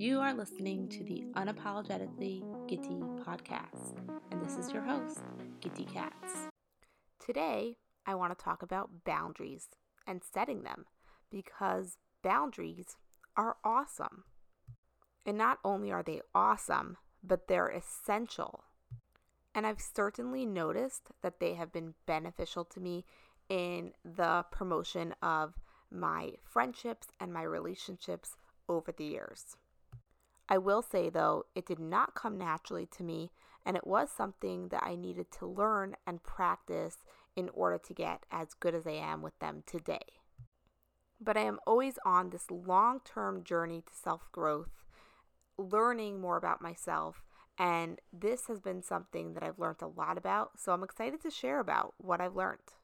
You are listening to the Unapologetically Gitty podcast, and this is your host, Gitty Cats. Today, I want to talk about boundaries and setting them because boundaries are awesome. And not only are they awesome, but they're essential. And I've certainly noticed that they have been beneficial to me in the promotion of my friendships and my relationships over the years. I will say, though, it did not come naturally to me, and it was something that I needed to learn and practice in order to get as good as I am with them today. But I am always on this long term journey to self growth, learning more about myself, and this has been something that I've learned a lot about, so I'm excited to share about what I've learned.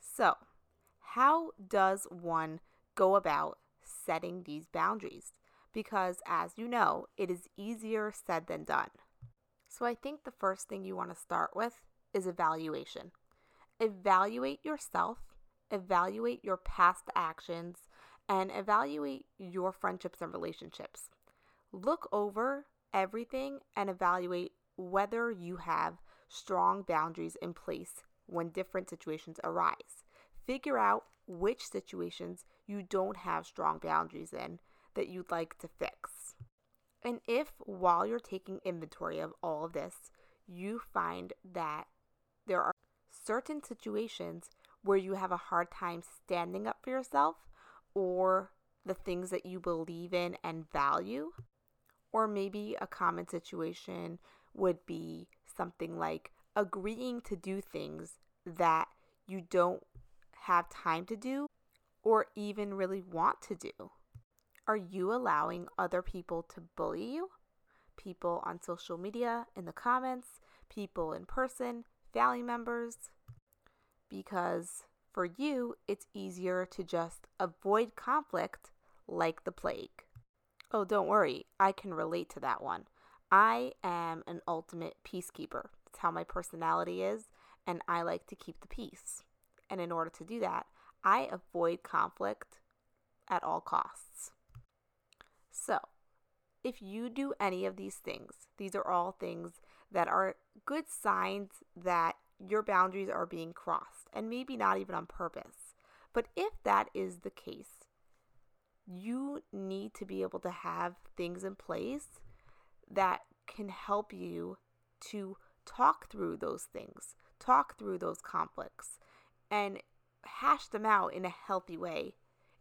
So, how does one go about setting these boundaries? Because, as you know, it is easier said than done. So, I think the first thing you want to start with is evaluation. Evaluate yourself, evaluate your past actions, and evaluate your friendships and relationships. Look over everything and evaluate whether you have strong boundaries in place when different situations arise. Figure out which situations you don't have strong boundaries in that you'd like to fix. And if while you're taking inventory of all of this, you find that there are certain situations where you have a hard time standing up for yourself or the things that you believe in and value, or maybe a common situation would be something like agreeing to do things that you don't have time to do or even really want to do. Are you allowing other people to bully you? People on social media, in the comments, people in person, family members? Because for you, it's easier to just avoid conflict like the plague. Oh, don't worry, I can relate to that one. I am an ultimate peacekeeper. It's how my personality is, and I like to keep the peace. And in order to do that, I avoid conflict at all costs. So, if you do any of these things, these are all things that are good signs that your boundaries are being crossed, and maybe not even on purpose. But if that is the case, you need to be able to have things in place that can help you to talk through those things, talk through those conflicts, and hash them out in a healthy way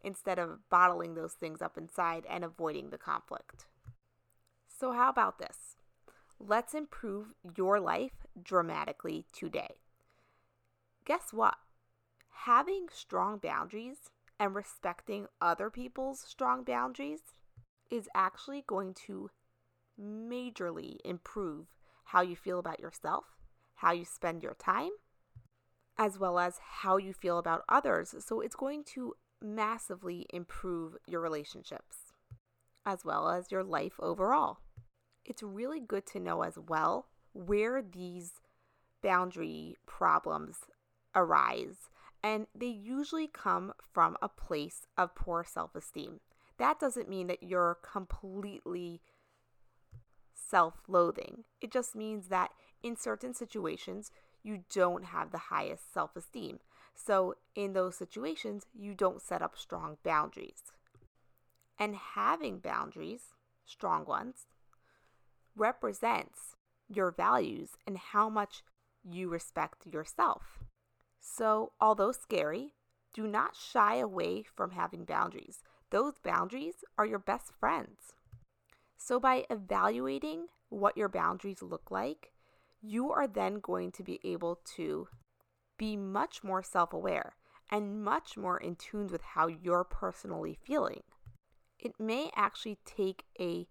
instead of bottling those things up inside and avoiding the conflict. So, how about this? Let's improve your life dramatically today. Guess what? Having strong boundaries and respecting other people's strong boundaries is actually going to majorly improve how you feel about yourself, how you spend your time, as well as how you feel about others. So it's going to massively improve your relationships as well as your life overall. It's really good to know as well where these boundary problems arise, and they usually come from a place of poor self esteem. That doesn't mean that you're completely self loathing, it just means that in certain situations, you don't have the highest self esteem. So, in those situations, you don't set up strong boundaries. And having boundaries, strong ones, represents your values and how much you respect yourself. So, although scary, do not shy away from having boundaries. Those boundaries are your best friends. So, by evaluating what your boundaries look like, you are then going to be able to be much more self aware and much more in tune with how you're personally feeling. It may actually take a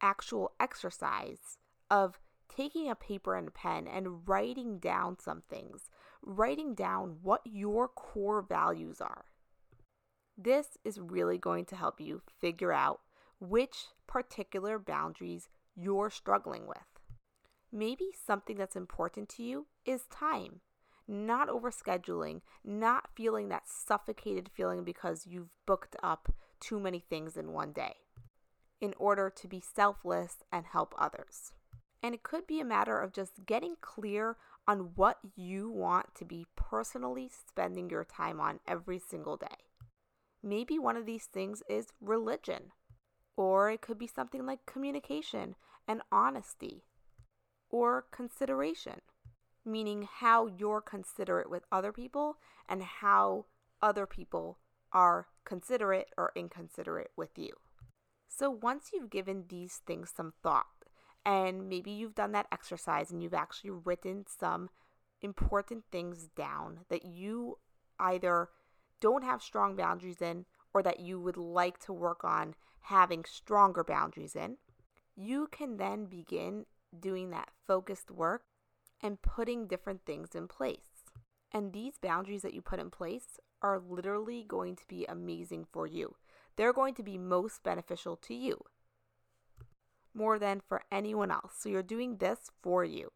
actual exercise of taking a paper and a pen and writing down some things, writing down what your core values are. This is really going to help you figure out which particular boundaries you're struggling with. Maybe something that's important to you is time, not overscheduling, not feeling that suffocated feeling because you've booked up too many things in one day. in order to be selfless and help others. And it could be a matter of just getting clear on what you want to be personally spending your time on every single day. Maybe one of these things is religion, or it could be something like communication and honesty, or consideration, meaning how you're considerate with other people and how other people are considerate or inconsiderate with you. So once you've given these things some thought, and maybe you've done that exercise and you've actually written some important things down that you either don't have strong boundaries in or that you would like to work on having stronger boundaries in, you can then begin doing that focused work and putting different things in place. And these boundaries that you put in place are literally going to be amazing for you. They're going to be most beneficial to you more than for anyone else. So you're doing this for you.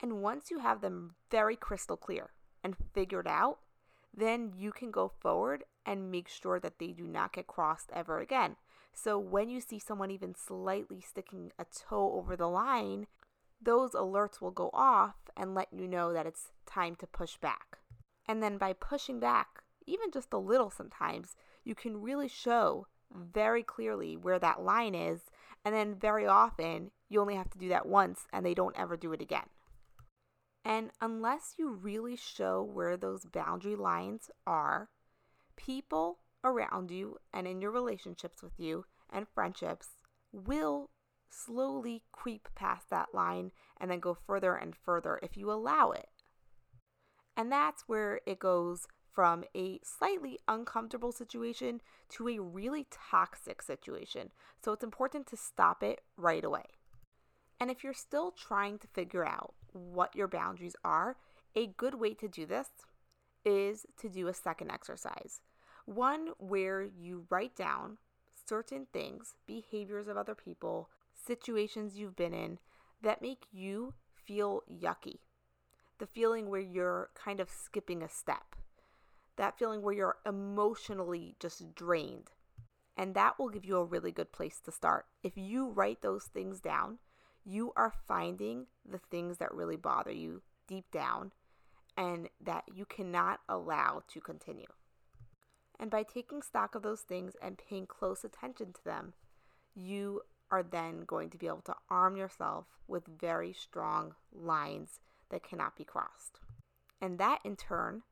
And once you have them very crystal clear and figured out, then you can go forward and make sure that they do not get crossed ever again. So when you see someone even slightly sticking a toe over the line, those alerts will go off and let you know that it's time to push back. And then by pushing back, even just a little sometimes, you can really show very clearly where that line is. And then very often, you only have to do that once and they don't ever do it again. And unless you really show where those boundary lines are, people around you and in your relationships with you and friendships will slowly creep past that line and then go further and further if you allow it. And that's where it goes from a slightly uncomfortable situation to a really toxic situation. So it's important to stop it right away. And if you're still trying to figure out what your boundaries are, a good way to do this is to do a second exercise. One where you write down certain things, behaviors of other people, situations you've been in that make you feel yucky. The feeling where you're kind of skipping a step. That feeling where you're emotionally just drained. And that will give you a really good place to start. If you write those things down, you are finding the things that really bother you deep down and that you cannot allow to continue. And by taking stock of those things and paying close attention to them, you are then going to be able to arm yourself with very strong lines that cannot be crossed. And that in turn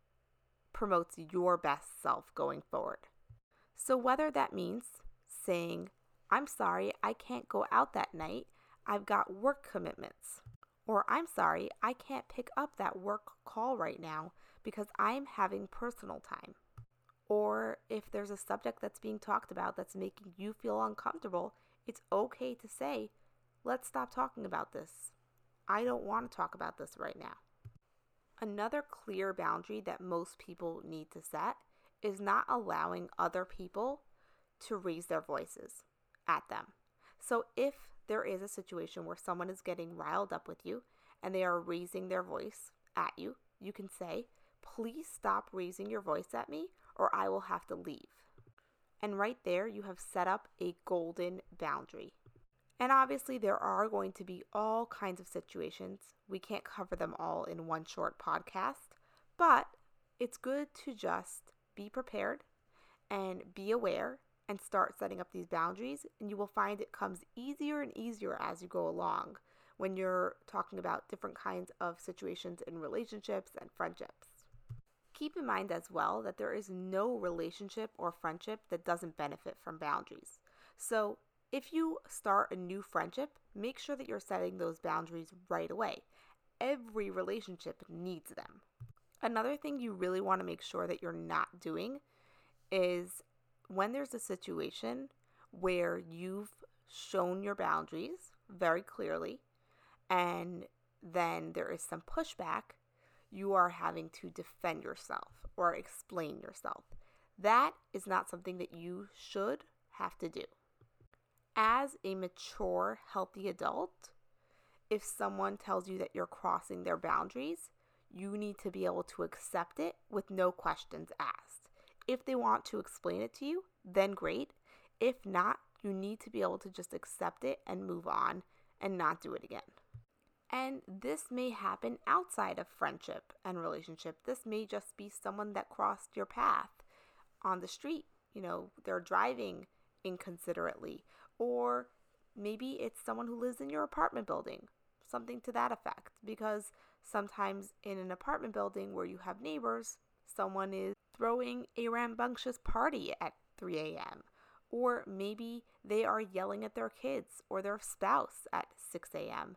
promotes your best self going forward. So, whether that means saying, I'm sorry, I can't go out that night, I've got work commitments. Or, I'm sorry, I can't pick up that work call right now because I'm having personal time. Or if there's a subject that's being talked about that's making you feel uncomfortable, it's okay to say, let's stop talking about this. I don't want to talk about this right now. Another clear boundary that most people need to set is not allowing other people to raise their voices at them. So if there is a situation where someone is getting riled up with you and they are raising their voice at you, you can say, Please stop raising your voice at me or I will have to leave. And right there, you have set up a golden boundary. And obviously, there are going to be all kinds of situations. We can't cover them all in one short podcast, but it's good to just be prepared and be aware and start setting up these boundaries. And you will find it comes easier and easier as you go along when you're talking about different kinds of situations in relationships and friendships. Keep in mind as well that there is no relationship or friendship that doesn't benefit from boundaries. So, if you start a new friendship, make sure that you're setting those boundaries right away. Every relationship needs them. Another thing you really want to make sure that you're not doing is when there's a situation where you've shown your boundaries very clearly and then there is some pushback, you are having to defend yourself or explain yourself. That is not something that you should have to do. As a mature, healthy adult, if someone tells you that you're crossing their boundaries, you need to be able to accept it with no questions asked. If they want to explain it to you, then great. If not, You need to be able to just accept it and move on and not do it again. And this may happen outside of friendship and relationship. This may just be someone that crossed your path on the street. You know, they're driving inconsiderately. Or maybe it's someone who lives in your apartment building, something to that effect. Because sometimes in an apartment building where you have neighbors, someone is throwing a rambunctious party at 3 a.m. Or maybe they are yelling at their kids or their spouse at 6 a.m.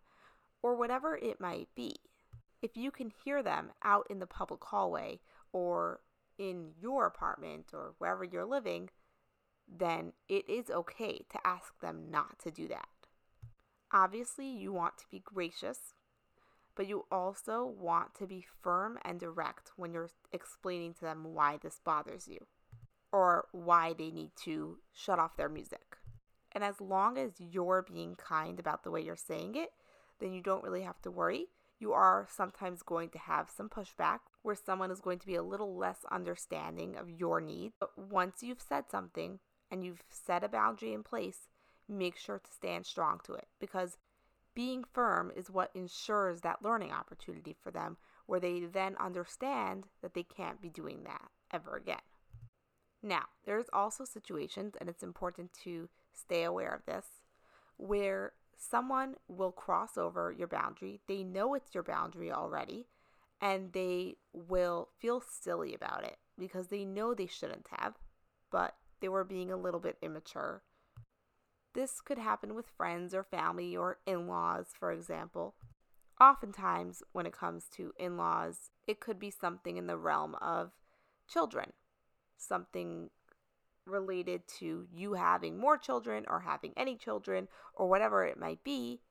or whatever it might be. If you can hear them out in the public hallway or in your apartment or wherever you're living, then it is okay to ask them not to do that. Obviously, you want to be gracious, but you also want to be firm and direct when you're explaining to them why this bothers you or why they need to shut off their music. And as long as you're being kind about the way you're saying it, then you don't really have to worry. You are sometimes going to have some pushback where someone is going to be a little less understanding of your needs. But once you've said something and you've set a boundary in place, make sure to stand strong to it because being firm is what ensures that learning opportunity for them where they then understand that they can't be doing that ever again. Now, there's also situations, and it's important to stay aware of this, where someone will cross over your boundary. They know it's your boundary already, and they will feel silly about it because they know they shouldn't have, but they were being a little bit immature. This could happen with friends or family or in laws, for example. Oftentimes, when it comes to in laws, it could be something in the realm of children something related to you having more children or having any children or whatever it might be.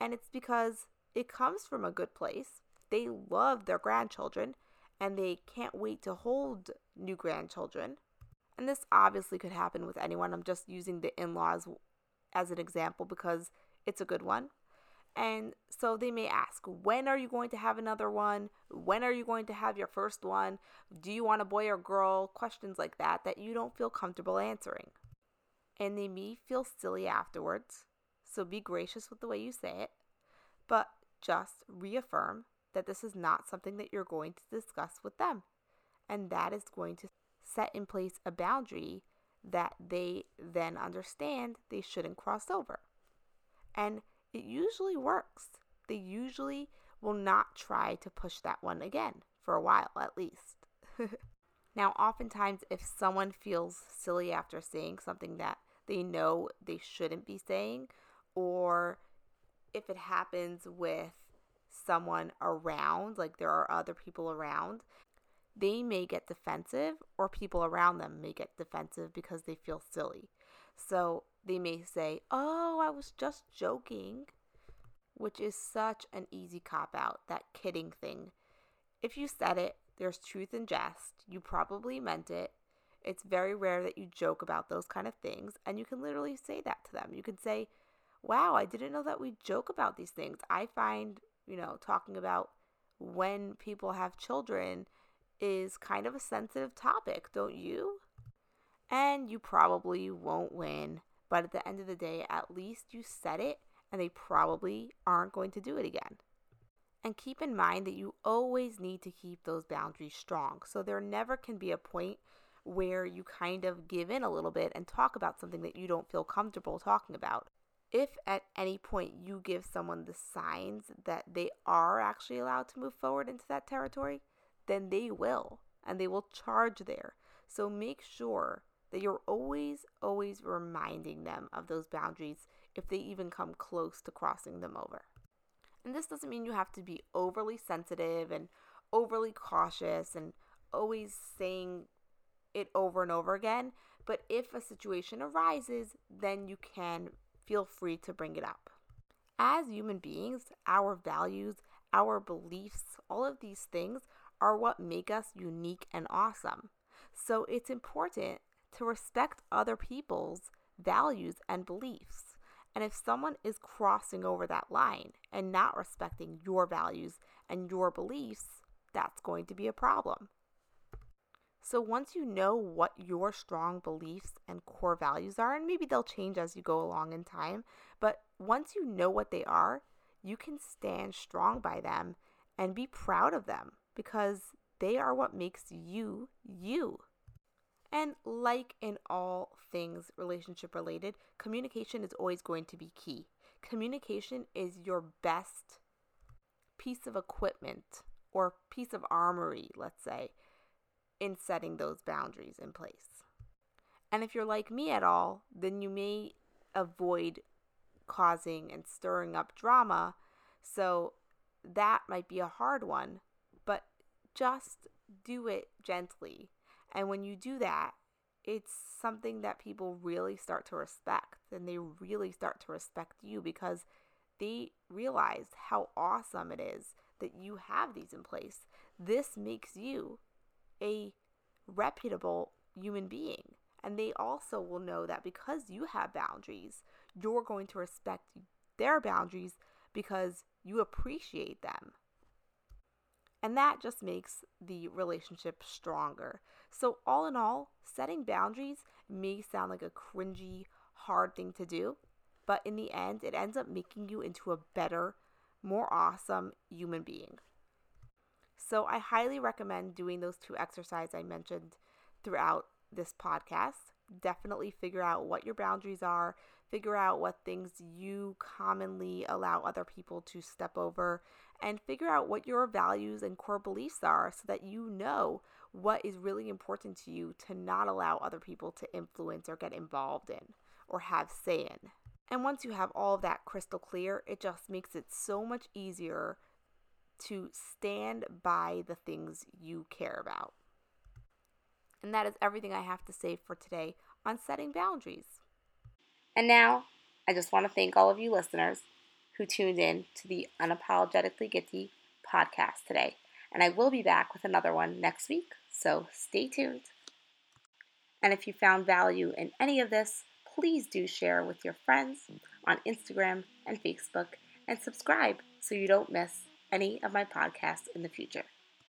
And it's because it comes from a good place. They love their grandchildren and they can't wait to hold new grandchildren. And this obviously could happen with anyone. I'm just using the in laws as an example because it's a good one. And so they may ask, when are you going to have another one? When are you going to have your first one? Do you want a boy or girl? Questions like that that you don't feel comfortable answering. And they may feel silly afterwards. So be gracious with the way you say it, but just reaffirm that this is not something that you're going to discuss with them. And that is going to set in place a boundary that they then understand they shouldn't cross over. And it usually works. They usually will not try to push that one again, for a while at least. now, oftentimes, if someone feels silly after saying something that they know they shouldn't be saying, or if it happens with someone around, like there are other people around, they may get defensive, or people around them may get defensive because they feel silly. So they may say, Oh, I was just joking, which is such an easy cop out, that kidding thing. If you said it, there's truth in jest. You probably meant it. It's very rare that you joke about those kind of things, and you can literally say that to them. You can say, Wow, I didn't know that we joke about these things. I find, you know, talking about when people have children is kind of a sensitive topic, don't you? And you probably won't win but at the end of the day, at least you said it and they probably aren't going to do it again. And keep in mind that you always need to keep those boundaries strong. So there never can be a point where you kind of give in a little bit and talk about something that you don't feel comfortable talking about. If at any point you give someone the signs that they are actually allowed to move forward into that territory, then they will and they will charge there. So make sure that you're always, always reminding them of those boundaries if they even come close to crossing them over. And this doesn't mean you have to be overly sensitive and overly cautious and always saying it over and over again. But if a situation arises, then you can feel free to bring it up. As human beings, our values, our beliefs, all of these things are what make us unique and awesome. So it's important to respect other people's values and beliefs. And if someone is crossing over that line and not respecting your values and your beliefs, that's going to be a problem. So once you know what your strong beliefs and core values are, and maybe they'll change as you go along in time, but once you know what they are, you can stand strong by them and be proud of them because they are what makes you you. And like in all things relationship related, communication is always going to be key. Communication is your best piece of equipment or piece of armory, let's say, in setting those boundaries in place. And if you're like me at all, then you may avoid causing and stirring up drama. So that might be a hard one, but just do it gently. And when you do that, it's something that people really start to respect and they really start to respect you because they realize how awesome it is that you have these in place. This makes you a reputable human being. And they also will know that because you have boundaries, you're going to respect their boundaries because you appreciate them. And that just makes the relationship stronger. So, all in all, setting boundaries may sound like a cringy, hard thing to do, but in the end, it ends up making you into a better, more awesome human being. So, I highly recommend doing those two exercises I mentioned throughout this podcast. Definitely figure out what your boundaries are, figure out what things you commonly allow other people to step over, and figure out what your values and core beliefs are so that you know what is really important to you to not allow other people to influence or get involved in or have say in. And once you have all of that crystal clear, it just makes it so much easier to stand by the things you care about. And that is everything I have to say for today on setting boundaries. And now, I just want to thank all of you listeners who tuned in to the Unapologetically Gitty podcast today. And I will be back with another one next week, so stay tuned. And if you found value in any of this, please do share with your friends on Instagram and Facebook and subscribe so you don't miss any of my podcasts in the future.